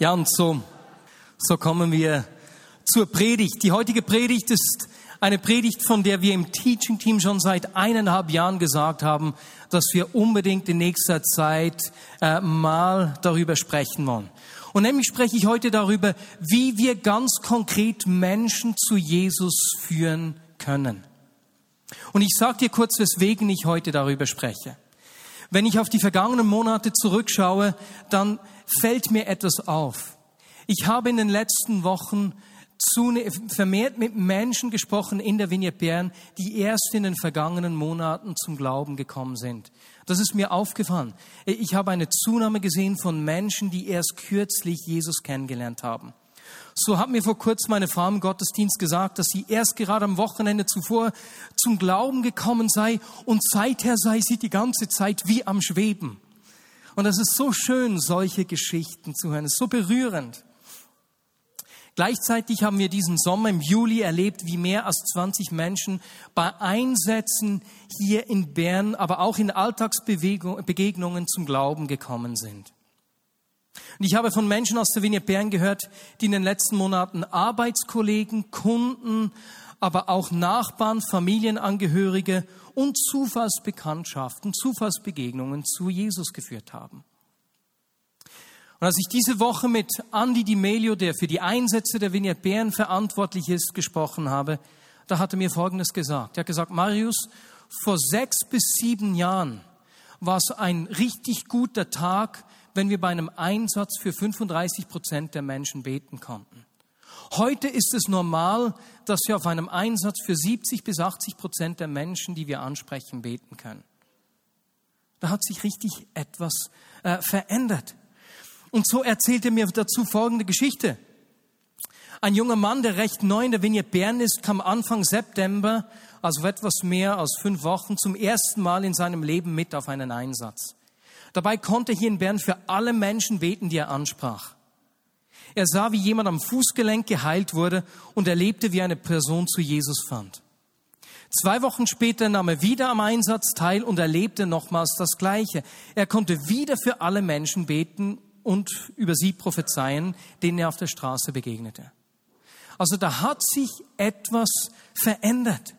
Ja, und so, so kommen wir zur Predigt. Die heutige Predigt ist eine Predigt, von der wir im Teaching Team schon seit eineinhalb Jahren gesagt haben, dass wir unbedingt in nächster Zeit äh, mal darüber sprechen wollen. Und nämlich spreche ich heute darüber, wie wir ganz konkret Menschen zu Jesus führen können. Und ich sage dir kurz, weswegen ich heute darüber spreche. Wenn ich auf die vergangenen Monate zurückschaue, dann fällt mir etwas auf. Ich habe in den letzten Wochen vermehrt mit Menschen gesprochen in der Vignette Bern, die erst in den vergangenen Monaten zum Glauben gekommen sind. Das ist mir aufgefallen. Ich habe eine Zunahme gesehen von Menschen, die erst kürzlich Jesus kennengelernt haben. So hat mir vor kurzem meine Frau im Gottesdienst gesagt, dass sie erst gerade am Wochenende zuvor zum Glauben gekommen sei und seither sei sie die ganze Zeit wie am Schweben. Und das ist so schön, solche Geschichten zu hören. Es ist so berührend. Gleichzeitig haben wir diesen Sommer im Juli erlebt, wie mehr als 20 Menschen bei Einsätzen hier in Bern, aber auch in Alltagsbegegnungen zum Glauben gekommen sind. Und ich habe von Menschen aus der Vignette Bern gehört, die in den letzten Monaten Arbeitskollegen, Kunden, aber auch Nachbarn, Familienangehörige und Zufallsbekanntschaften, Zufallsbegegnungen zu Jesus geführt haben. Und als ich diese Woche mit Andy Di Melio, der für die Einsätze der Vignette Bern verantwortlich ist, gesprochen habe, da hat er mir Folgendes gesagt. Er hat gesagt, Marius, vor sechs bis sieben Jahren war es ein richtig guter Tag, wenn wir bei einem Einsatz für 35 Prozent der Menschen beten konnten. Heute ist es normal, dass wir auf einem Einsatz für 70 bis 80 Prozent der Menschen, die wir ansprechen, beten können. Da hat sich richtig etwas äh, verändert. Und so erzählt er mir dazu folgende Geschichte. Ein junger Mann, der recht neu in der Vignette Bern ist, kam Anfang September, also etwas mehr als fünf Wochen, zum ersten Mal in seinem Leben mit auf einen Einsatz. Dabei konnte er hier in Bern für alle Menschen beten, die er ansprach. Er sah, wie jemand am Fußgelenk geheilt wurde und erlebte, wie eine Person zu Jesus fand. Zwei Wochen später nahm er wieder am Einsatz teil und erlebte nochmals das Gleiche. Er konnte wieder für alle Menschen beten und über sie prophezeien, denen er auf der Straße begegnete. Also da hat sich etwas verändert.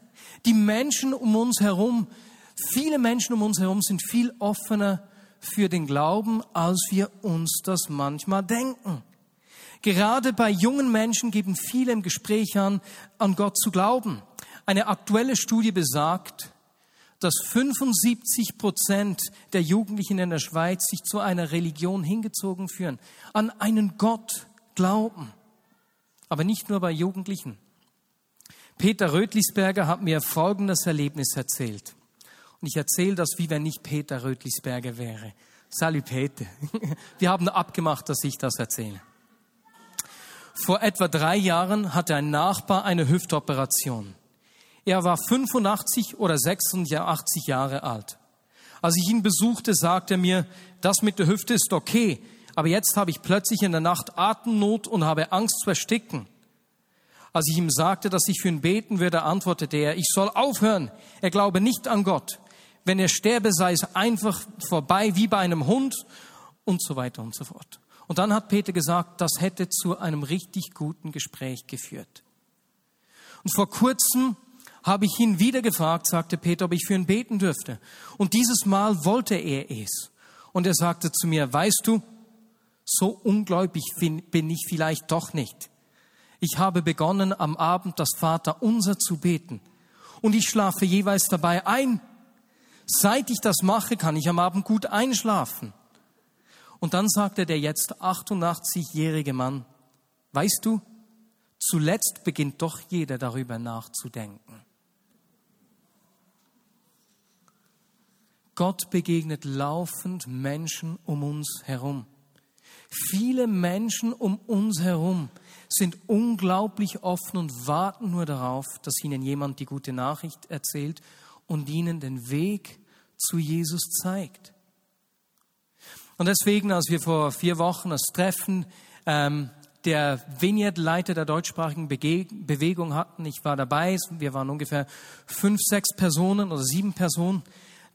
Die Menschen um uns herum, viele Menschen um uns herum sind viel offener für den Glauben, als wir uns das manchmal denken. Gerade bei jungen Menschen geben viele im Gespräch an, an Gott zu glauben. Eine aktuelle Studie besagt, dass 75 Prozent der Jugendlichen in der Schweiz sich zu einer Religion hingezogen führen, an einen Gott glauben. Aber nicht nur bei Jugendlichen. Peter Rötlisberger hat mir folgendes Erlebnis erzählt. Und ich erzähle das, wie wenn ich Peter Rötlisberger wäre. Salut Peter. Wir haben abgemacht, dass ich das erzähle. Vor etwa drei Jahren hatte ein Nachbar eine Hüftoperation. Er war 85 oder 86 Jahre alt. Als ich ihn besuchte, sagte er mir, das mit der Hüfte ist okay, aber jetzt habe ich plötzlich in der Nacht Atemnot und habe Angst zu ersticken. Als ich ihm sagte, dass ich für ihn beten würde, antwortete er, ich soll aufhören. Er glaube nicht an Gott wenn er sterbe, sei es einfach vorbei wie bei einem Hund und so weiter und so fort. Und dann hat Peter gesagt, das hätte zu einem richtig guten Gespräch geführt. Und vor kurzem habe ich ihn wieder gefragt, sagte Peter, ob ich für ihn beten dürfte. Und dieses Mal wollte er es. Und er sagte zu mir, weißt du, so ungläubig bin ich vielleicht doch nicht. Ich habe begonnen, am Abend das Vater unser zu beten. Und ich schlafe jeweils dabei ein Seit ich das mache, kann ich am Abend gut einschlafen. Und dann sagte der jetzt 88-jährige Mann, weißt du, zuletzt beginnt doch jeder darüber nachzudenken. Gott begegnet laufend Menschen um uns herum. Viele Menschen um uns herum sind unglaublich offen und warten nur darauf, dass ihnen jemand die gute Nachricht erzählt und ihnen den Weg zu Jesus zeigt. Und deswegen, als wir vor vier Wochen das Treffen ähm, der Vignette-Leiter der deutschsprachigen Bege Bewegung hatten, ich war dabei, wir waren ungefähr fünf, sechs Personen oder sieben Personen,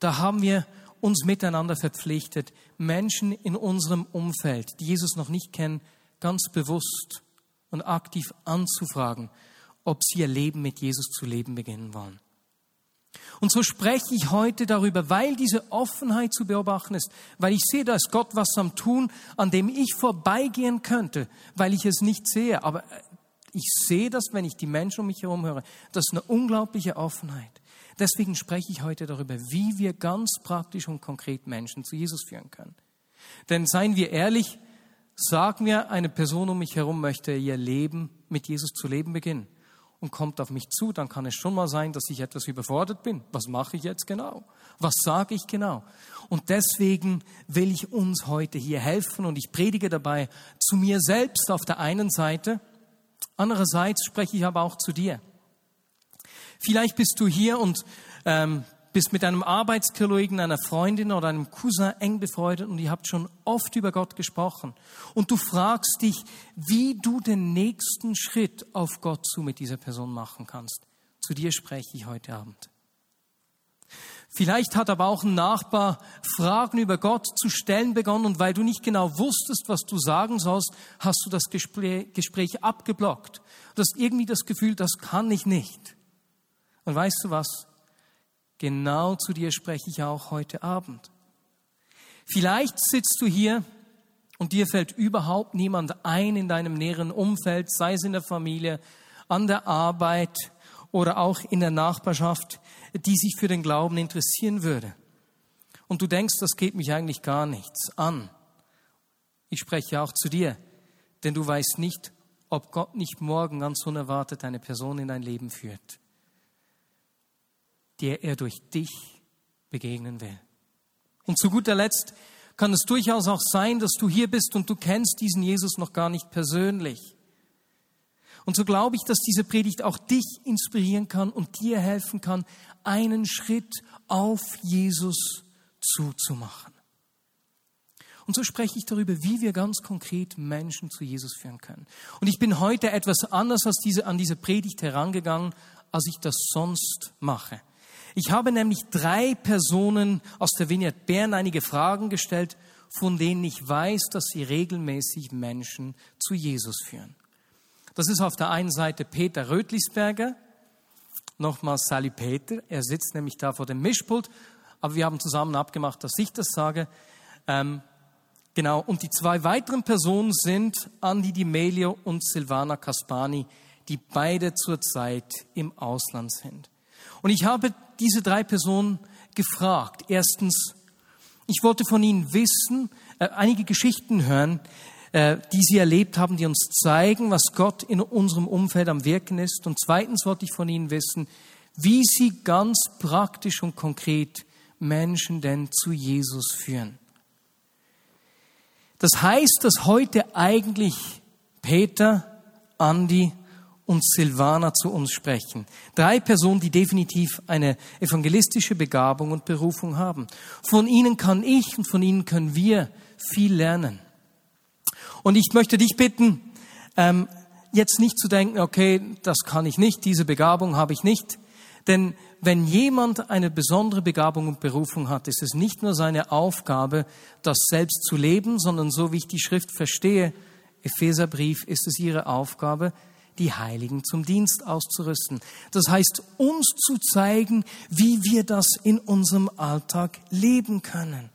da haben wir uns miteinander verpflichtet, Menschen in unserem Umfeld, die Jesus noch nicht kennen, ganz bewusst und aktiv anzufragen, ob sie ihr Leben mit Jesus zu leben beginnen wollen. Und so spreche ich heute darüber, weil diese Offenheit zu beobachten ist, weil ich sehe, da ist Gott was am Tun, an dem ich vorbeigehen könnte, weil ich es nicht sehe. Aber ich sehe das, wenn ich die Menschen um mich herum höre. Das ist eine unglaubliche Offenheit. Deswegen spreche ich heute darüber, wie wir ganz praktisch und konkret Menschen zu Jesus führen können. Denn seien wir ehrlich, sag mir, eine Person um mich herum möchte ihr Leben mit Jesus zu leben beginnen und kommt auf mich zu, dann kann es schon mal sein, dass ich etwas überfordert bin. Was mache ich jetzt genau? Was sage ich genau? Und deswegen will ich uns heute hier helfen und ich predige dabei zu mir selbst auf der einen Seite, andererseits spreche ich aber auch zu dir. Vielleicht bist du hier und ähm, bist mit einem Arbeitskollegen, einer Freundin oder einem Cousin eng befreundet und ihr habt schon oft über Gott gesprochen. Und du fragst dich, wie du den nächsten Schritt auf Gott zu mit dieser Person machen kannst. Zu dir spreche ich heute Abend. Vielleicht hat aber auch ein Nachbar Fragen über Gott zu stellen begonnen und weil du nicht genau wusstest, was du sagen sollst, hast du das Gespräch abgeblockt. Du hast irgendwie das Gefühl, das kann ich nicht. Und weißt du was? Genau zu dir spreche ich auch heute Abend. Vielleicht sitzt du hier und dir fällt überhaupt niemand ein in deinem näheren Umfeld, sei es in der Familie, an der Arbeit oder auch in der Nachbarschaft, die sich für den Glauben interessieren würde. Und du denkst, das geht mich eigentlich gar nichts an. Ich spreche auch zu dir, denn du weißt nicht, ob Gott nicht morgen ganz unerwartet eine Person in dein Leben führt der er durch dich begegnen will. Und zu guter Letzt kann es durchaus auch sein, dass du hier bist und du kennst diesen Jesus noch gar nicht persönlich. Und so glaube ich, dass diese Predigt auch dich inspirieren kann und dir helfen kann, einen Schritt auf Jesus zuzumachen. Und so spreche ich darüber, wie wir ganz konkret Menschen zu Jesus führen können. Und ich bin heute etwas anders als diese, an diese Predigt herangegangen, als ich das sonst mache. Ich habe nämlich drei Personen aus der Vineyard Bern einige Fragen gestellt, von denen ich weiß, dass sie regelmäßig Menschen zu Jesus führen. Das ist auf der einen Seite Peter Rötlisberger, nochmal Sally Peter, er sitzt nämlich da vor dem Mischpult, aber wir haben zusammen abgemacht, dass ich das sage. Ähm, genau, und die zwei weiteren Personen sind Andi Di Melio und Silvana Caspani, die beide zurzeit im Ausland sind. Und ich habe diese drei Personen gefragt. Erstens, ich wollte von ihnen wissen, äh, einige Geschichten hören, äh, die sie erlebt haben, die uns zeigen, was Gott in unserem Umfeld am Wirken ist. Und zweitens wollte ich von ihnen wissen, wie sie ganz praktisch und konkret Menschen denn zu Jesus führen. Das heißt, dass heute eigentlich Peter, Andi und Silvana zu uns sprechen. Drei Personen, die definitiv eine evangelistische Begabung und Berufung haben. Von ihnen kann ich und von ihnen können wir viel lernen. Und ich möchte dich bitten, ähm, jetzt nicht zu denken, okay, das kann ich nicht, diese Begabung habe ich nicht. Denn wenn jemand eine besondere Begabung und Berufung hat, ist es nicht nur seine Aufgabe, das selbst zu leben, sondern so wie ich die Schrift verstehe, Epheserbrief, ist es ihre Aufgabe, die Heiligen zum Dienst auszurüsten. Das heißt, uns zu zeigen, wie wir das in unserem Alltag leben können.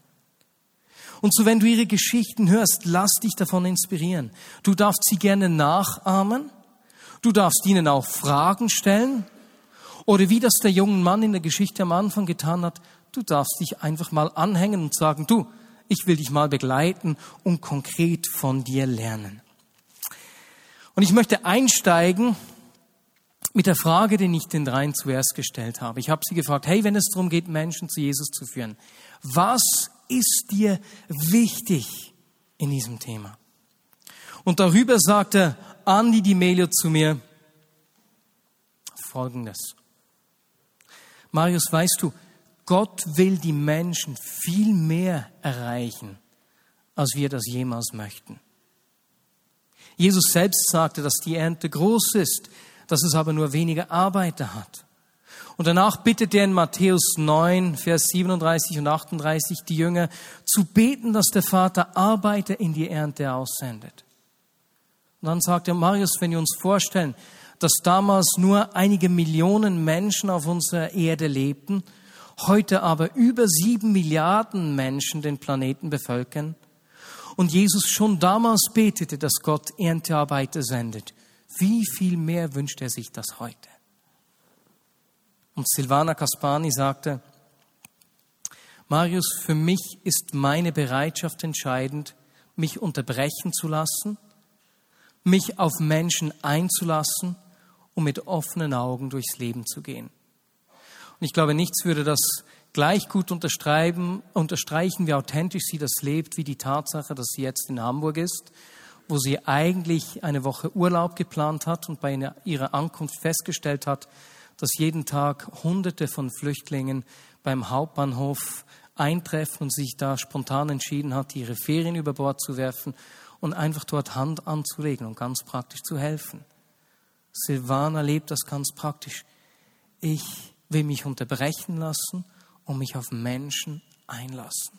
Und so, wenn du ihre Geschichten hörst, lass dich davon inspirieren. Du darfst sie gerne nachahmen. Du darfst ihnen auch Fragen stellen. Oder wie das der junge Mann in der Geschichte am Anfang getan hat, du darfst dich einfach mal anhängen und sagen, du, ich will dich mal begleiten und konkret von dir lernen. Und ich möchte einsteigen mit der Frage, die ich den dreien zuerst gestellt habe. Ich habe sie gefragt, hey, wenn es darum geht, Menschen zu Jesus zu führen, was ist dir wichtig in diesem Thema? Und darüber sagte Andi Di Melio zu mir Folgendes. Marius, weißt du, Gott will die Menschen viel mehr erreichen, als wir das jemals möchten. Jesus selbst sagte, dass die Ernte groß ist, dass es aber nur wenige Arbeiter hat. Und danach bittet er in Matthäus 9, Vers 37 und 38 die Jünger zu beten, dass der Vater Arbeiter in die Ernte aussendet. Und dann sagt er, Marius, wenn wir uns vorstellen, dass damals nur einige Millionen Menschen auf unserer Erde lebten, heute aber über sieben Milliarden Menschen den Planeten bevölkern und Jesus schon damals betete, dass Gott Erntearbeiter sendet, wie viel mehr wünscht er sich das heute? Und Silvana Kaspani sagte, Marius, für mich ist meine Bereitschaft entscheidend, mich unterbrechen zu lassen, mich auf Menschen einzulassen, um mit offenen Augen durchs Leben zu gehen. Und ich glaube, nichts würde das gleich gut unterstreichen, unterstreichen, wie authentisch sie das lebt, wie die Tatsache, dass sie jetzt in Hamburg ist, wo sie eigentlich eine Woche Urlaub geplant hat und bei ihrer Ankunft festgestellt hat, dass jeden Tag Hunderte von Flüchtlingen beim Hauptbahnhof eintreffen und sich da spontan entschieden hat, ihre Ferien über Bord zu werfen und einfach dort Hand anzulegen und ganz praktisch zu helfen. Silvana lebt das ganz praktisch. Ich will mich unterbrechen lassen und mich auf Menschen einlassen.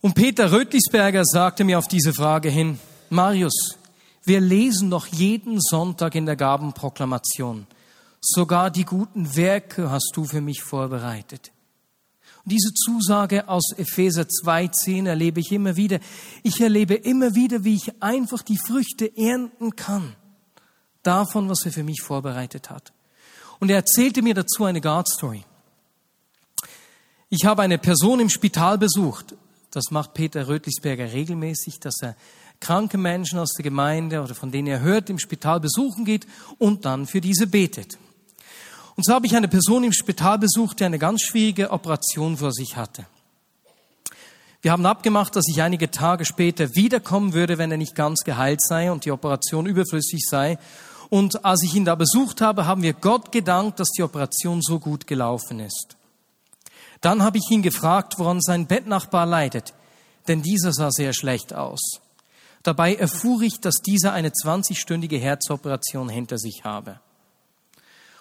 Und Peter Rötlisberger sagte mir auf diese Frage hin, Marius, wir lesen doch jeden Sonntag in der Gabenproklamation, sogar die guten Werke hast du für mich vorbereitet. Und diese Zusage aus Epheser 2.10 erlebe ich immer wieder. Ich erlebe immer wieder, wie ich einfach die Früchte ernten kann davon, was er für mich vorbereitet hat. Und er erzählte mir dazu eine God Story. Ich habe eine Person im Spital besucht. Das macht Peter Rötlisberger regelmäßig, dass er kranke Menschen aus der Gemeinde oder von denen er hört, im Spital besuchen geht und dann für diese betet. Und so habe ich eine Person im Spital besucht, die eine ganz schwierige Operation vor sich hatte. Wir haben abgemacht, dass ich einige Tage später wiederkommen würde, wenn er nicht ganz geheilt sei und die Operation überflüssig sei. Und als ich ihn da besucht habe, haben wir Gott gedankt, dass die Operation so gut gelaufen ist. Dann habe ich ihn gefragt, woran sein Bettnachbar leidet, denn dieser sah sehr schlecht aus. Dabei erfuhr ich, dass dieser eine 20-stündige Herzoperation hinter sich habe.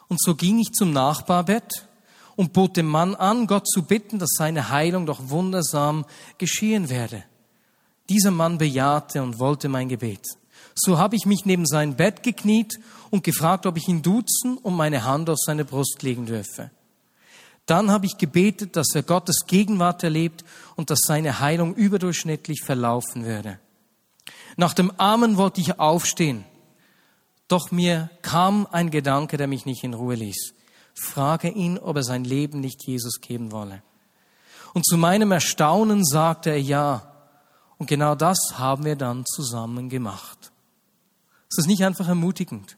Und so ging ich zum Nachbarbett und bot dem Mann an, Gott zu bitten, dass seine Heilung doch wundersam geschehen werde. Dieser Mann bejahte und wollte mein Gebet. So habe ich mich neben sein Bett gekniet und gefragt, ob ich ihn duzen und meine Hand auf seine Brust legen dürfe. Dann habe ich gebetet, dass er Gottes Gegenwart erlebt und dass seine Heilung überdurchschnittlich verlaufen würde. Nach dem Amen wollte ich aufstehen, doch mir kam ein Gedanke, der mich nicht in Ruhe ließ. Frage ihn, ob er sein Leben nicht Jesus geben wolle. Und zu meinem Erstaunen sagte er ja. Und genau das haben wir dann zusammen gemacht. Ist das nicht einfach ermutigend?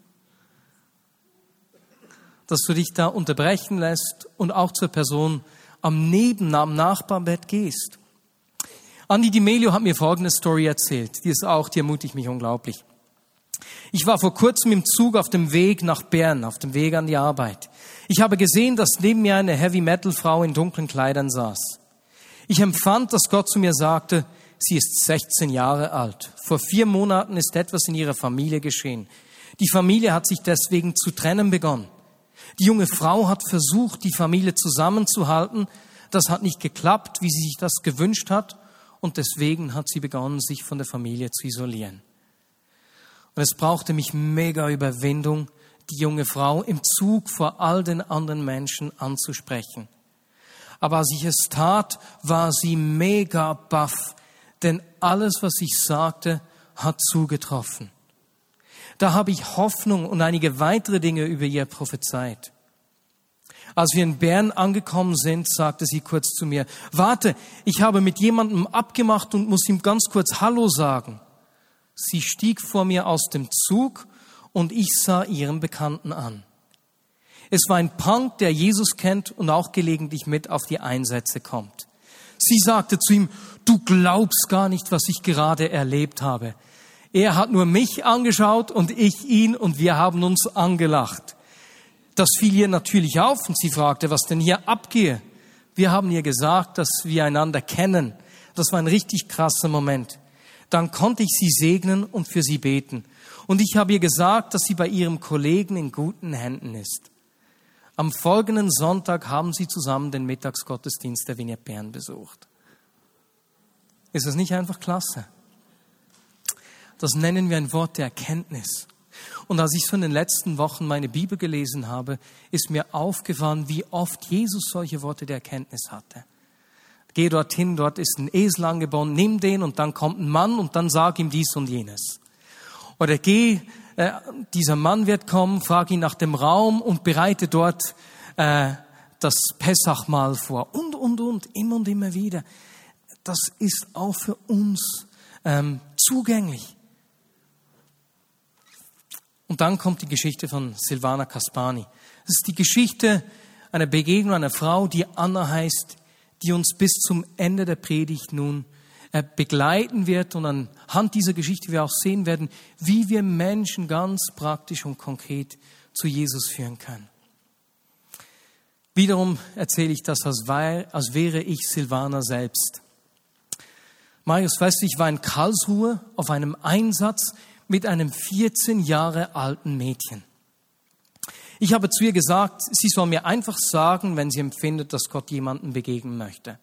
Dass du dich da unterbrechen lässt und auch zur Person am Neben, am Nachbarbett gehst. Andi Di Melio hat mir folgende Story erzählt. Die ist auch, die ermutigt mich unglaublich. Ich war vor kurzem im Zug auf dem Weg nach Bern, auf dem Weg an die Arbeit. Ich habe gesehen, dass neben mir eine Heavy Metal Frau in dunklen Kleidern saß. Ich empfand, dass Gott zu mir sagte, sie ist 16 Jahre alt. Vor vier Monaten ist etwas in ihrer Familie geschehen. Die Familie hat sich deswegen zu trennen begonnen. Die junge Frau hat versucht, die Familie zusammenzuhalten. Das hat nicht geklappt, wie sie sich das gewünscht hat. Und deswegen hat sie begonnen, sich von der Familie zu isolieren. Und es brauchte mich mega Überwindung, die junge Frau im Zug vor all den anderen Menschen anzusprechen. Aber als ich es tat, war sie mega baff, denn alles, was ich sagte, hat zugetroffen. Da habe ich Hoffnung und einige weitere Dinge über ihr prophezeit. Als wir in Bern angekommen sind, sagte sie kurz zu mir, warte, ich habe mit jemandem abgemacht und muss ihm ganz kurz Hallo sagen. Sie stieg vor mir aus dem Zug und ich sah ihren Bekannten an. Es war ein Punk, der Jesus kennt und auch gelegentlich mit auf die Einsätze kommt. Sie sagte zu ihm, du glaubst gar nicht, was ich gerade erlebt habe. Er hat nur mich angeschaut und ich ihn und wir haben uns angelacht. Das fiel ihr natürlich auf und sie fragte, was denn hier abgehe. Wir haben ihr gesagt, dass wir einander kennen. Das war ein richtig krasser Moment. Dann konnte ich sie segnen und für sie beten. Und ich habe ihr gesagt, dass sie bei ihrem Kollegen in guten Händen ist. Am folgenden Sonntag haben sie zusammen den Mittagsgottesdienst der Vignette Bern besucht. Ist das nicht einfach klasse? Das nennen wir ein Wort der Erkenntnis. Und als ich so in den letzten Wochen meine Bibel gelesen habe, ist mir aufgefallen, wie oft Jesus solche Worte der Erkenntnis hatte. Geh dorthin, dort ist ein Esel angebunden, nimm den und dann kommt ein Mann und dann sag ihm dies und jenes. Oder geh, äh, dieser Mann wird kommen, frag ihn nach dem Raum und bereite dort äh, das Pessachmahl vor. Und, und, und, immer und immer wieder. Das ist auch für uns ähm, zugänglich. Und dann kommt die Geschichte von Silvana Kaspani. Das ist die Geschichte einer Begegnung einer Frau, die Anna heißt, die uns bis zum Ende der Predigt nun äh, begleiten wird und anhand dieser Geschichte wir auch sehen werden, wie wir Menschen ganz praktisch und konkret zu Jesus führen können. Wiederum erzähle ich das, als, als wäre ich Silvana selbst. Marius, weißt du, ich war in Karlsruhe auf einem Einsatz mit einem 14 Jahre alten Mädchen. Ich habe zu ihr gesagt, sie soll mir einfach sagen, wenn sie empfindet, dass Gott jemanden begegnen möchte.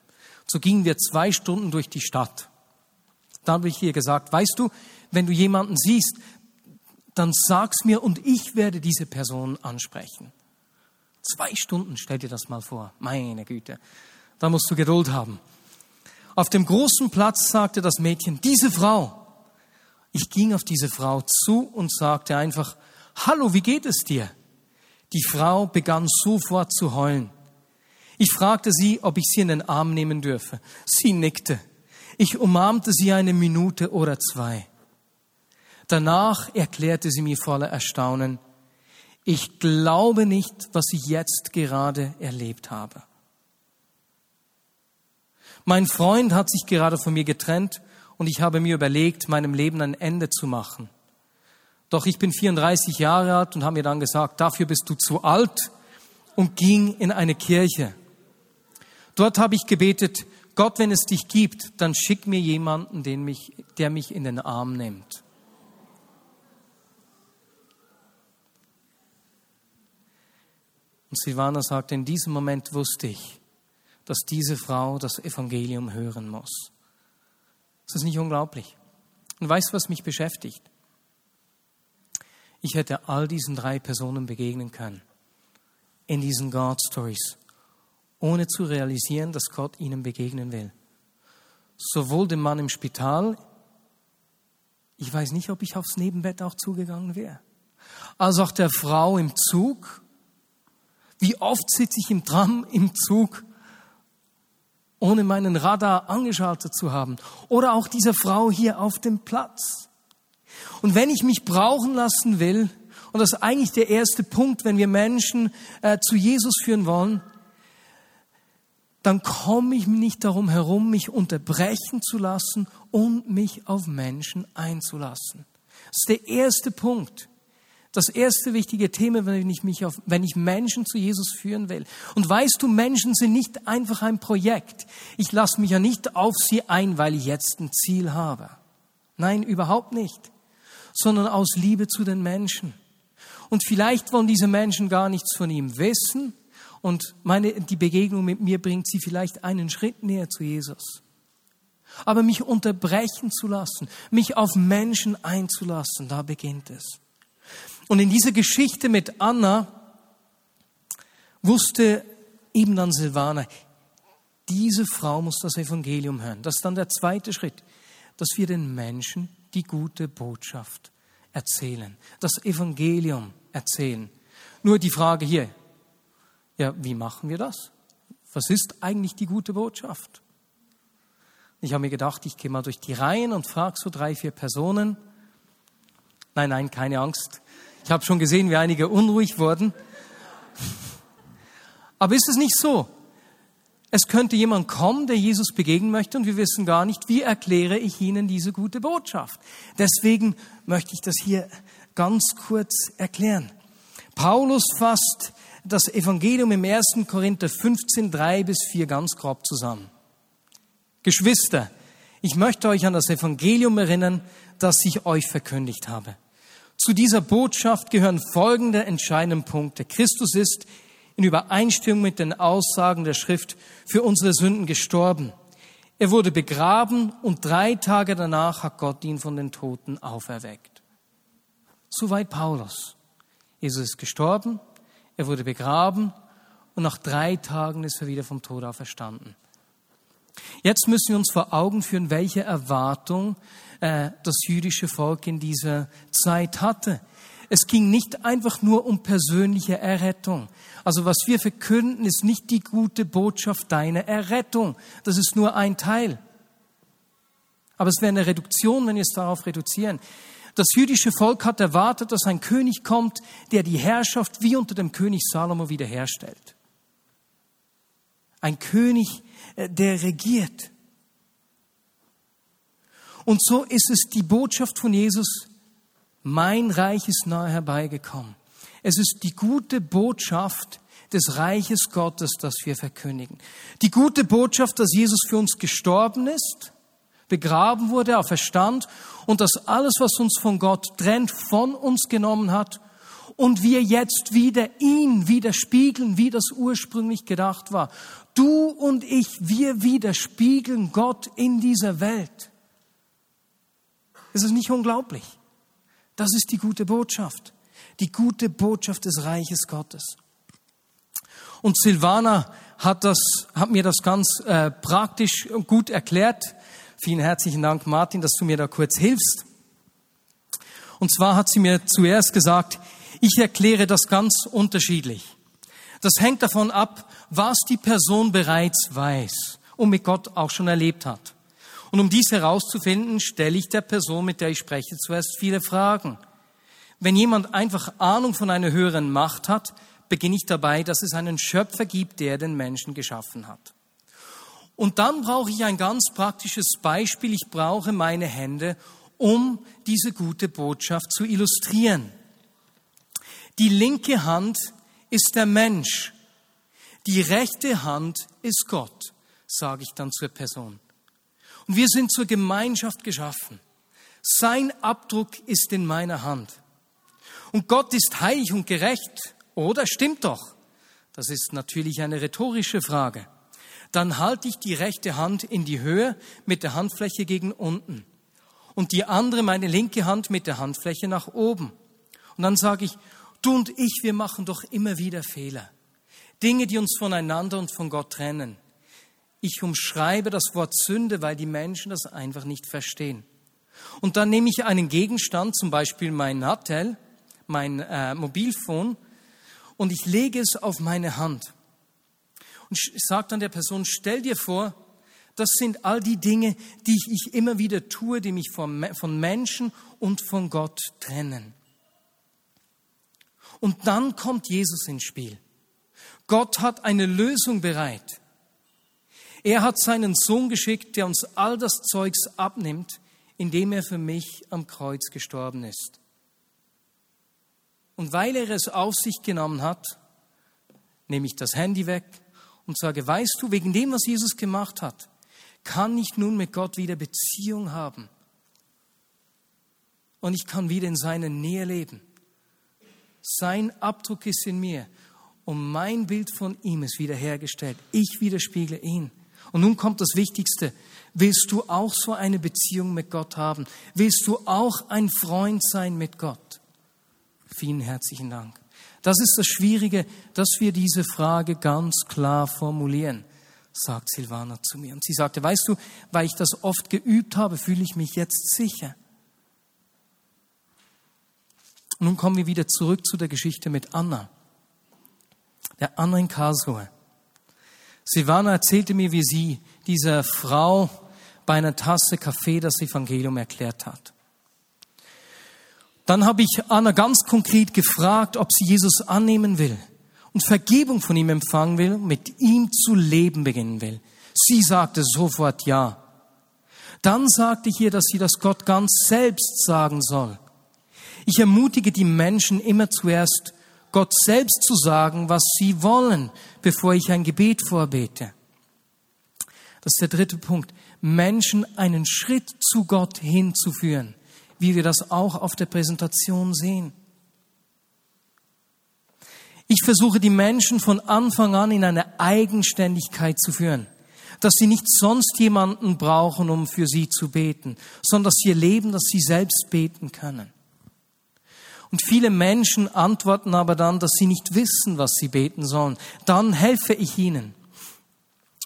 So gingen wir zwei Stunden durch die Stadt. Da habe ich ihr gesagt, weißt du, wenn du jemanden siehst, dann sag's mir und ich werde diese Person ansprechen. Zwei Stunden, stell dir das mal vor. Meine Güte. Da musst du Geduld haben. Auf dem großen Platz sagte das Mädchen, diese Frau, ich ging auf diese Frau zu und sagte einfach, Hallo, wie geht es dir? Die Frau begann sofort zu heulen. Ich fragte sie, ob ich sie in den Arm nehmen dürfe. Sie nickte. Ich umarmte sie eine Minute oder zwei. Danach erklärte sie mir voller Erstaunen, ich glaube nicht, was ich jetzt gerade erlebt habe. Mein Freund hat sich gerade von mir getrennt und ich habe mir überlegt, meinem Leben ein Ende zu machen. Doch ich bin 34 Jahre alt und habe mir dann gesagt, dafür bist du zu alt und ging in eine Kirche. Dort habe ich gebetet, Gott, wenn es dich gibt, dann schick mir jemanden, den mich, der mich in den Arm nimmt. Und Silvana sagte, in diesem Moment wusste ich, dass diese Frau das Evangelium hören muss. Ist das nicht unglaublich? Und weißt du, was mich beschäftigt? Ich hätte all diesen drei Personen begegnen können in diesen God Stories, ohne zu realisieren, dass Gott ihnen begegnen will. Sowohl dem Mann im Spital, ich weiß nicht, ob ich aufs Nebenbett auch zugegangen wäre, als auch der Frau im Zug. Wie oft sitze ich im Tram, im Zug ohne meinen Radar angeschaltet zu haben. Oder auch dieser Frau hier auf dem Platz. Und wenn ich mich brauchen lassen will, und das ist eigentlich der erste Punkt, wenn wir Menschen äh, zu Jesus führen wollen, dann komme ich nicht darum herum, mich unterbrechen zu lassen und mich auf Menschen einzulassen. Das ist der erste Punkt das erste wichtige Thema, wenn ich mich auf, wenn ich Menschen zu Jesus führen will. Und weißt du, Menschen sind nicht einfach ein Projekt. Ich lasse mich ja nicht auf sie ein, weil ich jetzt ein Ziel habe. Nein, überhaupt nicht. Sondern aus Liebe zu den Menschen. Und vielleicht wollen diese Menschen gar nichts von ihm wissen. Und meine, die Begegnung mit mir bringt sie vielleicht einen Schritt näher zu Jesus. Aber mich unterbrechen zu lassen, mich auf Menschen einzulassen, da beginnt es. Und in dieser Geschichte mit Anna wusste eben dann Silvana, diese Frau muss das Evangelium hören. Das ist dann der zweite Schritt, dass wir den Menschen die gute Botschaft erzählen, das Evangelium erzählen. Nur die Frage hier, ja, wie machen wir das? Was ist eigentlich die gute Botschaft? Ich habe mir gedacht, ich gehe mal durch die Reihen und frage so drei, vier Personen. Nein, nein, keine Angst. Ich habe schon gesehen, wie einige unruhig wurden. Aber ist es nicht so? Es könnte jemand kommen, der Jesus begegnen möchte und wir wissen gar nicht, wie erkläre ich Ihnen diese gute Botschaft. Deswegen möchte ich das hier ganz kurz erklären. Paulus fasst das Evangelium im 1. Korinther 15, 3 bis 4 ganz grob zusammen. Geschwister, ich möchte euch an das Evangelium erinnern, das ich euch verkündigt habe. Zu dieser Botschaft gehören folgende entscheidende Punkte. Christus ist in Übereinstimmung mit den Aussagen der Schrift für unsere Sünden gestorben. Er wurde begraben und drei Tage danach hat Gott ihn von den Toten auferweckt. Soweit Paulus. Jesus ist gestorben, er wurde begraben und nach drei Tagen ist er wieder vom Tod auferstanden. Jetzt müssen wir uns vor Augen führen, welche Erwartung äh, das jüdische Volk in dieser Zeit hatte. Es ging nicht einfach nur um persönliche Errettung. Also was wir verkünden, ist nicht die gute Botschaft deiner Errettung. Das ist nur ein Teil. Aber es wäre eine Reduktion, wenn wir es darauf reduzieren. Das jüdische Volk hat erwartet, dass ein König kommt, der die Herrschaft wie unter dem König Salomo wiederherstellt. Ein König, äh, der regiert. Und so ist es die Botschaft von Jesus, mein Reich ist nahe herbeigekommen. Es ist die gute Botschaft des Reiches Gottes, das wir verkündigen. Die gute Botschaft, dass Jesus für uns gestorben ist, begraben wurde, auferstand und dass alles, was uns von Gott trennt, von uns genommen hat und wir jetzt wieder ihn widerspiegeln, wie das ursprünglich gedacht war. Du und ich, wir widerspiegeln Gott in dieser Welt. Ist es nicht unglaublich? Das ist die gute Botschaft. Die gute Botschaft des Reiches Gottes. Und Silvana hat, das, hat mir das ganz äh, praktisch und gut erklärt. Vielen herzlichen Dank, Martin, dass du mir da kurz hilfst. Und zwar hat sie mir zuerst gesagt, ich erkläre das ganz unterschiedlich. Das hängt davon ab, was die Person bereits weiß und mit Gott auch schon erlebt hat. Und um dies herauszufinden, stelle ich der Person, mit der ich spreche, zuerst viele Fragen. Wenn jemand einfach Ahnung von einer höheren Macht hat, beginne ich dabei, dass es einen Schöpfer gibt, der den Menschen geschaffen hat. Und dann brauche ich ein ganz praktisches Beispiel. Ich brauche meine Hände, um diese gute Botschaft zu illustrieren. Die linke Hand ist der Mensch. Die rechte Hand ist Gott, sage ich dann zur Person. Und wir sind zur Gemeinschaft geschaffen. Sein Abdruck ist in meiner Hand. Und Gott ist heilig und gerecht, oder? Stimmt doch. Das ist natürlich eine rhetorische Frage. Dann halte ich die rechte Hand in die Höhe mit der Handfläche gegen unten und die andere, meine linke Hand, mit der Handfläche nach oben. Und dann sage ich, du und ich, wir machen doch immer wieder Fehler. Dinge, die uns voneinander und von Gott trennen. Ich umschreibe das Wort Sünde, weil die Menschen das einfach nicht verstehen. Und dann nehme ich einen Gegenstand, zum Beispiel mein Nattel, mein äh, Mobilfon, und ich lege es auf meine Hand. Und sage dann der Person, stell dir vor, das sind all die Dinge, die ich immer wieder tue, die mich von Menschen und von Gott trennen. Und dann kommt Jesus ins Spiel. Gott hat eine Lösung bereit. Er hat seinen Sohn geschickt, der uns all das Zeugs abnimmt, indem er für mich am Kreuz gestorben ist. Und weil er es auf sich genommen hat, nehme ich das Handy weg und sage, weißt du, wegen dem, was Jesus gemacht hat, kann ich nun mit Gott wieder Beziehung haben. Und ich kann wieder in seiner Nähe leben. Sein Abdruck ist in mir und mein Bild von ihm ist wiederhergestellt. Ich widerspiegle ihn. Und nun kommt das Wichtigste. Willst du auch so eine Beziehung mit Gott haben? Willst du auch ein Freund sein mit Gott? Vielen herzlichen Dank. Das ist das Schwierige, dass wir diese Frage ganz klar formulieren, sagt Silvana zu mir. Und sie sagte, weißt du, weil ich das oft geübt habe, fühle ich mich jetzt sicher. Nun kommen wir wieder zurück zu der Geschichte mit Anna. Der Anna in Karlsruhe. Silvana erzählte mir, wie sie dieser Frau bei einer Tasse Kaffee das Evangelium erklärt hat. Dann habe ich Anna ganz konkret gefragt, ob sie Jesus annehmen will und Vergebung von ihm empfangen will, mit ihm zu leben beginnen will. Sie sagte sofort ja. Dann sagte ich ihr, dass sie das Gott ganz selbst sagen soll. Ich ermutige die Menschen immer zuerst, Gott selbst zu sagen, was sie wollen, bevor ich ein Gebet vorbete. Das ist der dritte Punkt. Menschen einen Schritt zu Gott hinzuführen, wie wir das auch auf der Präsentation sehen. Ich versuche die Menschen von Anfang an in eine Eigenständigkeit zu führen. dass sie nicht sonst jemanden brauchen, um für sie zu beten, sondern dass sie erleben, dass sie selbst beten können. Und viele Menschen antworten aber dann, dass sie nicht wissen, was sie beten sollen. Dann helfe ich ihnen.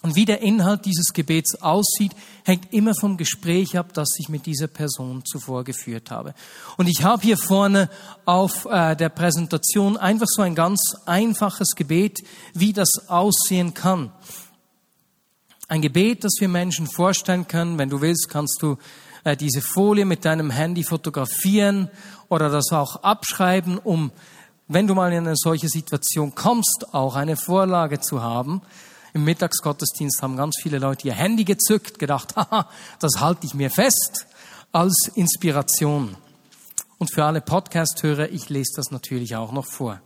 Und wie der Inhalt dieses Gebets aussieht, hängt immer vom Gespräch ab, das ich mit dieser Person zuvor geführt habe. Und ich habe hier vorne auf äh, der Präsentation einfach so ein ganz einfaches Gebet, wie das aussehen kann. Ein Gebet, das wir Menschen vorstellen können. Wenn du willst, kannst du äh, diese Folie mit deinem Handy fotografieren oder das auch abschreiben, um, wenn du mal in eine solche Situation kommst, auch eine Vorlage zu haben. Im Mittagsgottesdienst haben ganz viele Leute ihr Handy gezückt, gedacht, haha, das halte ich mir fest als Inspiration. Und für alle Podcast-Hörer, ich lese das natürlich auch noch vor.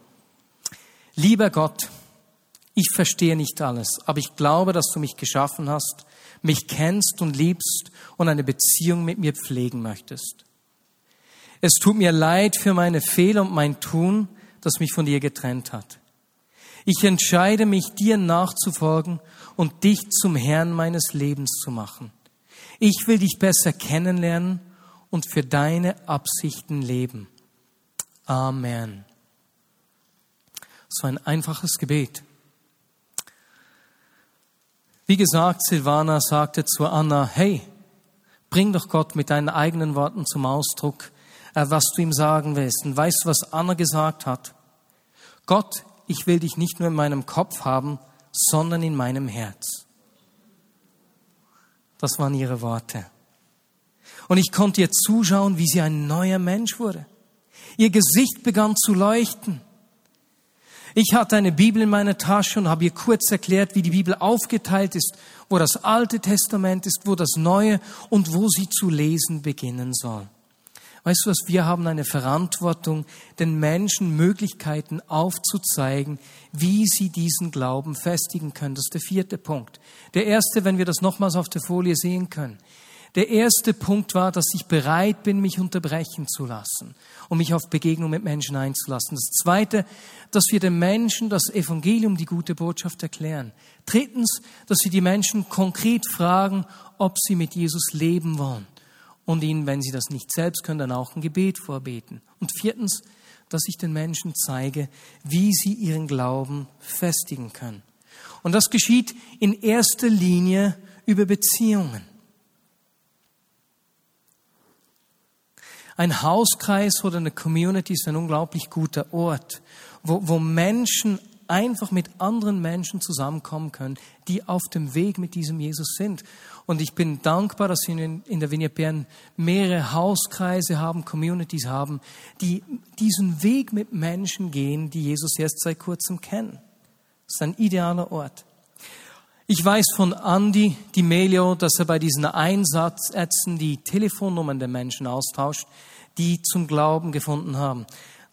Lieber Gott, ich verstehe nicht alles, aber ich glaube, dass du mich geschaffen hast, mich kennst und liebst und eine Beziehung mit mir pflegen möchtest. Es tut mir leid für meine Fehler und mein Tun, das mich von dir getrennt hat. Ich entscheide mich, dir nachzufolgen und dich zum Herrn meines Lebens zu machen. Ich will dich besser kennenlernen und für deine Absichten leben. Amen. So ein einfaches Gebet. Wie gesagt, Silvana sagte zu Anna, hey, bring doch Gott mit deinen eigenen Worten zum Ausdruck, was du ihm sagen willst. Und weißt du, was Anna gesagt hat? Gott, ich will dich nicht nur in meinem Kopf haben, sondern in meinem Herz. Das waren ihre Worte. Und ich konnte ihr zuschauen, wie sie ein neuer Mensch wurde. Ihr Gesicht begann zu leuchten. Ich hatte eine Bibel in meiner Tasche und habe ihr kurz erklärt, wie die Bibel aufgeteilt ist, wo das Alte Testament ist, wo das Neue und wo sie zu lesen beginnen soll. Weißt du was, wir haben eine Verantwortung, den Menschen Möglichkeiten aufzuzeigen, wie sie diesen Glauben festigen können. Das ist der vierte Punkt. Der erste, wenn wir das nochmals auf der Folie sehen können. Der erste Punkt war, dass ich bereit bin, mich unterbrechen zu lassen, um mich auf Begegnung mit Menschen einzulassen. Das zweite, dass wir den Menschen das Evangelium, die gute Botschaft erklären. Drittens, dass wir die Menschen konkret fragen, ob sie mit Jesus leben wollen und ihnen, wenn sie das nicht selbst können, dann auch ein Gebet vorbeten. Und viertens, dass ich den Menschen zeige, wie sie ihren Glauben festigen können. Und das geschieht in erster Linie über Beziehungen. Ein Hauskreis oder eine Community ist ein unglaublich guter Ort, wo, wo Menschen einfach mit anderen Menschen zusammenkommen können, die auf dem Weg mit diesem Jesus sind. Und ich bin dankbar, dass wir in der Vignette Bern mehrere Hauskreise haben, Communities haben, die diesen Weg mit Menschen gehen, die Jesus erst seit kurzem kennen. Das ist ein idealer Ort. Ich weiß von Andy Di Melio, dass er bei diesen Einsätzen die Telefonnummern der Menschen austauscht, die zum Glauben gefunden haben.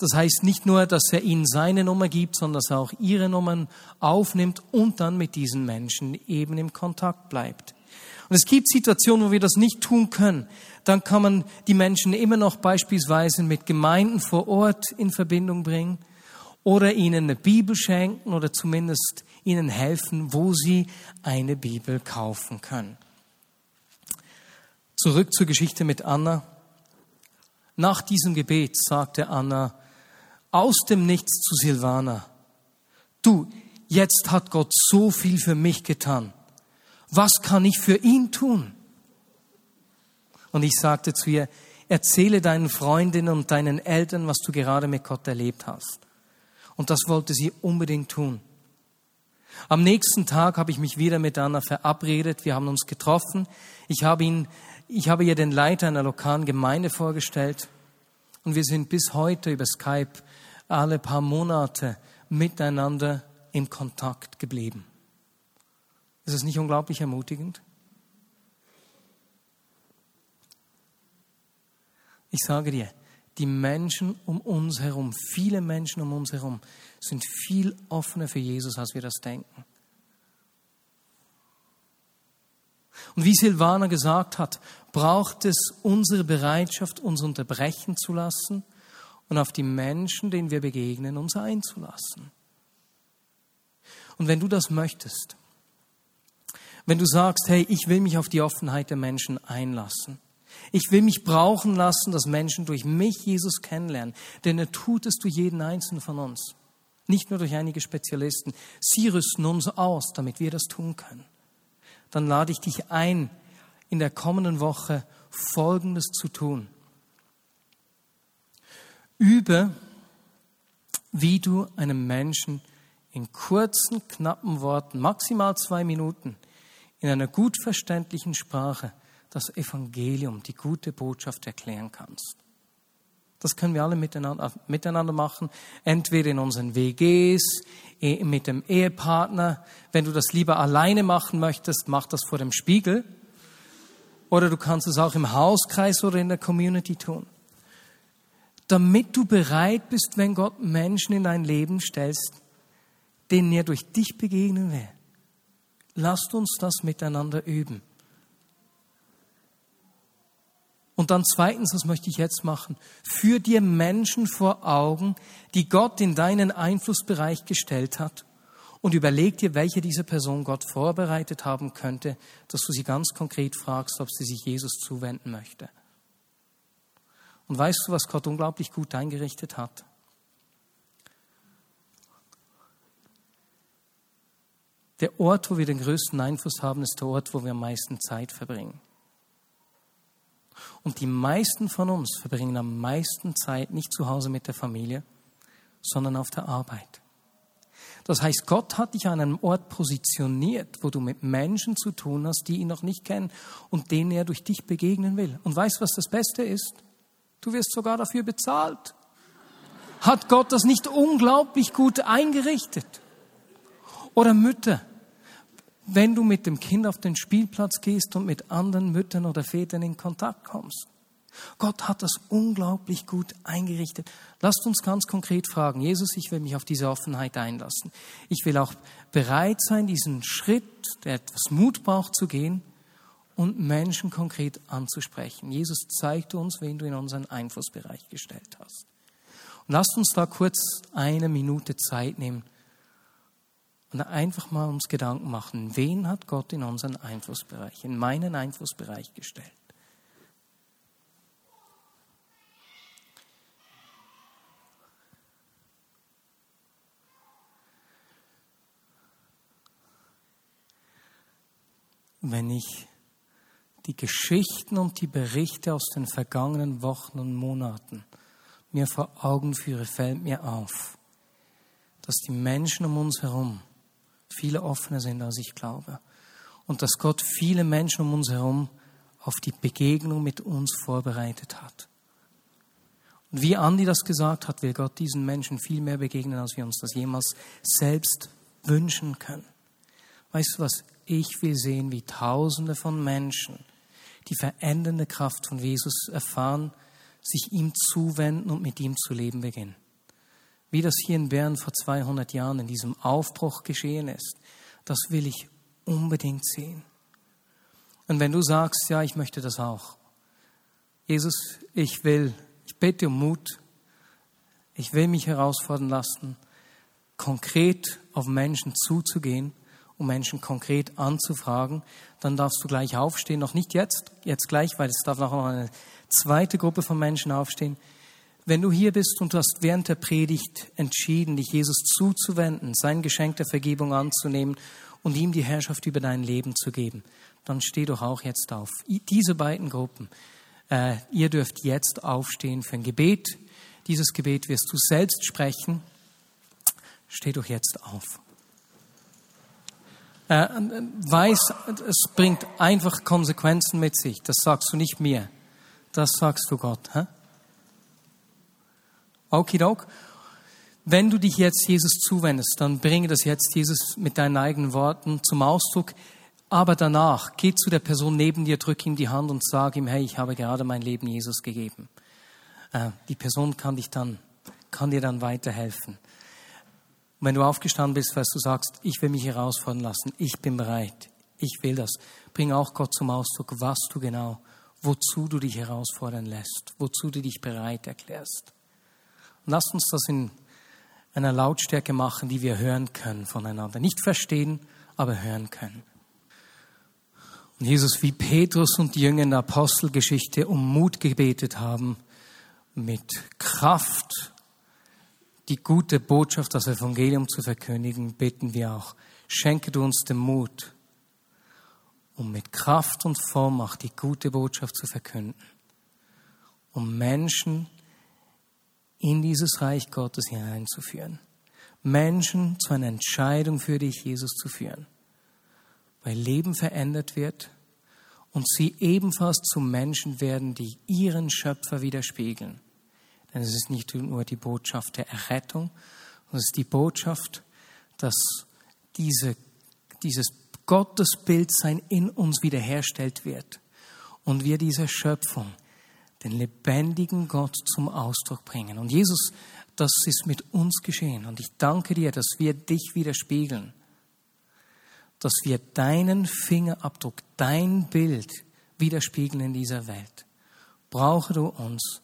Das heißt nicht nur, dass er ihnen seine Nummer gibt, sondern dass er auch ihre Nummern aufnimmt und dann mit diesen Menschen eben im Kontakt bleibt. Und es gibt Situationen, wo wir das nicht tun können. Dann kann man die Menschen immer noch beispielsweise mit Gemeinden vor Ort in Verbindung bringen oder ihnen eine Bibel schenken oder zumindest ihnen helfen, wo sie eine Bibel kaufen können. Zurück zur Geschichte mit Anna. Nach diesem Gebet sagte Anna, aus dem Nichts zu Silvana. Du, jetzt hat Gott so viel für mich getan. Was kann ich für ihn tun? Und ich sagte zu ihr, erzähle deinen Freundinnen und deinen Eltern, was du gerade mit Gott erlebt hast. Und das wollte sie unbedingt tun. Am nächsten Tag habe ich mich wieder mit Anna verabredet. Wir haben uns getroffen. Ich habe ihn, ich habe ihr den Leiter einer lokalen Gemeinde vorgestellt. Und wir sind bis heute über Skype alle paar Monate miteinander im Kontakt geblieben. Ist es nicht unglaublich ermutigend? Ich sage dir, die Menschen um uns herum, viele Menschen um uns herum, sind viel offener für Jesus, als wir das denken. Und wie Silvana gesagt hat, braucht es unsere Bereitschaft, uns unterbrechen zu lassen und auf die Menschen, denen wir begegnen, uns einzulassen. Und wenn du das möchtest, Wenn du sagst, hey, ich will mich auf die Offenheit der Menschen einlassen. Ich will mich brauchen lassen, dass Menschen durch mich Jesus kennenlernen. Denn er tut es durch jeden einzelnen von uns. Nicht nur durch einige Spezialisten. Sie rüsten uns aus, damit wir das tun können. Dann lade ich dich ein, in der kommenden Woche Folgendes zu tun. Übe, wie du einem Menschen in kurzen, knappen Worten, maximal zwei Minuten, in einer gut verständlichen Sprache das Evangelium, die gute Botschaft erklären kannst. Das können wir alle miteinander, miteinander machen, entweder in unseren WGs, eh, mit dem Ehepartner. Wenn du das lieber alleine machen möchtest, mach das vor dem Spiegel. Oder du kannst es auch im Hauskreis oder in der Community tun. Damit du bereit bist, wenn Gott Menschen in dein Leben stellst, denen er durch dich begegnen will. Lasst uns das miteinander üben. Und dann zweitens, was möchte ich jetzt machen? Führ dir Menschen vor Augen, die Gott in deinen Einflussbereich gestellt hat und überleg dir, welche diese Person Gott vorbereitet haben könnte, dass du sie ganz konkret fragst, ob sie sich Jesus zuwenden möchte. Und weißt du, was Gott unglaublich gut eingerichtet hat? Der Ort, wo wir den größten Einfluss haben, ist der Ort, wo wir am meisten Zeit verbringen. Und die meisten von uns verbringen am meisten Zeit nicht zu Hause mit der Familie, sondern auf der Arbeit. Das heißt, Gott hat dich an einem Ort positioniert, wo du mit Menschen zu tun hast, die ihn noch nicht kennen und denen er durch dich begegnen will. Und weißt du, was das Beste ist? Du wirst sogar dafür bezahlt. Hat Gott das nicht unglaublich gut eingerichtet? Oder Mütter, wenn du mit dem Kind auf den Spielplatz gehst und mit anderen Müttern oder Vätern in Kontakt kommst. Gott hat das unglaublich gut eingerichtet. Lasst uns ganz konkret fragen, Jesus, ich will mich auf diese Offenheit einlassen. Ich will auch bereit sein, diesen Schritt, der etwas Mut braucht, zu gehen und Menschen konkret anzusprechen. Jesus zeigt uns, wen du in unseren Einflussbereich gestellt hast. Und lasst uns da kurz eine Minute Zeit nehmen, und einfach mal uns Gedanken machen, wen hat Gott in unseren Einflussbereich, in meinen Einflussbereich gestellt? Wenn ich die Geschichten und die Berichte aus den vergangenen Wochen und Monaten mir vor Augen führe, fällt mir auf, dass die Menschen um uns herum viele offener sind, als ich glaube. Und dass Gott viele Menschen um uns herum auf die Begegnung mit uns vorbereitet hat. Und wie Andi das gesagt hat, will Gott diesen Menschen viel mehr begegnen, als wir uns das jemals selbst wünschen können. Weißt du was? Ich will sehen, wie Tausende von Menschen die verändernde Kraft von Jesus erfahren, sich ihm zuwenden und mit ihm zu leben beginnen wie das hier in Bern vor 200 Jahren in diesem Aufbruch geschehen ist, das will ich unbedingt sehen. Und wenn du sagst, ja, ich möchte das auch. Jesus, ich will, ich bete um Mut. Ich will mich herausfordern lassen, konkret auf Menschen zuzugehen, um Menschen konkret anzufragen. Dann darfst du gleich aufstehen, noch nicht jetzt, jetzt gleich, weil es darf noch eine zweite Gruppe von Menschen aufstehen. Wenn du hier bist und du hast während der Predigt entschieden, dich Jesus zuzuwenden, sein Geschenk der Vergebung anzunehmen und ihm die Herrschaft über dein Leben zu geben, dann steh doch auch jetzt auf. Diese beiden Gruppen, äh, ihr dürft jetzt aufstehen für ein Gebet. Dieses Gebet wirst du selbst sprechen. Steh doch jetzt auf. Äh, weiß, es bringt einfach Konsequenzen mit sich. Das sagst du nicht mir. Das sagst du Gott. Hä? Okidok. Wenn du dich jetzt Jesus zuwendest, dann bringe das jetzt Jesus mit deinen eigenen Worten zum Ausdruck. Aber danach geh zu der Person neben dir, drück ihm die Hand und sag ihm, hey, ich habe gerade mein Leben Jesus gegeben. Äh, die Person kann dich dann, kann dir dann weiterhelfen. Und wenn du aufgestanden bist, weil du sagst, ich will mich herausfordern lassen, ich bin bereit, ich will das, bring auch Gott zum Ausdruck, was du genau, wozu du dich herausfordern lässt, wozu du dich bereit erklärst. Und lasst uns das in einer Lautstärke machen, die wir hören können voneinander. Nicht verstehen, aber hören können. Und Jesus, wie Petrus und die Jünger in der Apostelgeschichte um Mut gebetet haben, mit Kraft die gute Botschaft, das Evangelium zu verkündigen, bitten wir auch, schenke du uns den Mut, um mit Kraft und Vollmacht die gute Botschaft zu verkünden, um Menschen in dieses Reich Gottes hineinzuführen. Menschen zu einer Entscheidung für dich, Jesus, zu führen. Weil Leben verändert wird und sie ebenfalls zu Menschen werden, die ihren Schöpfer widerspiegeln. Denn es ist nicht nur die Botschaft der Errettung, sondern es ist die Botschaft, dass diese, dieses Gottesbildsein in uns wiederherstellt wird und wir diese Schöpfung den lebendigen Gott zum Ausdruck bringen. Und Jesus, das ist mit uns geschehen. Und ich danke dir, dass wir dich widerspiegeln, dass wir deinen Fingerabdruck, dein Bild widerspiegeln in dieser Welt. Brauche du uns,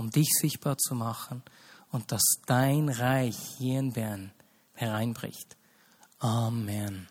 um dich sichtbar zu machen und dass dein Reich hier in Bern hereinbricht. Amen.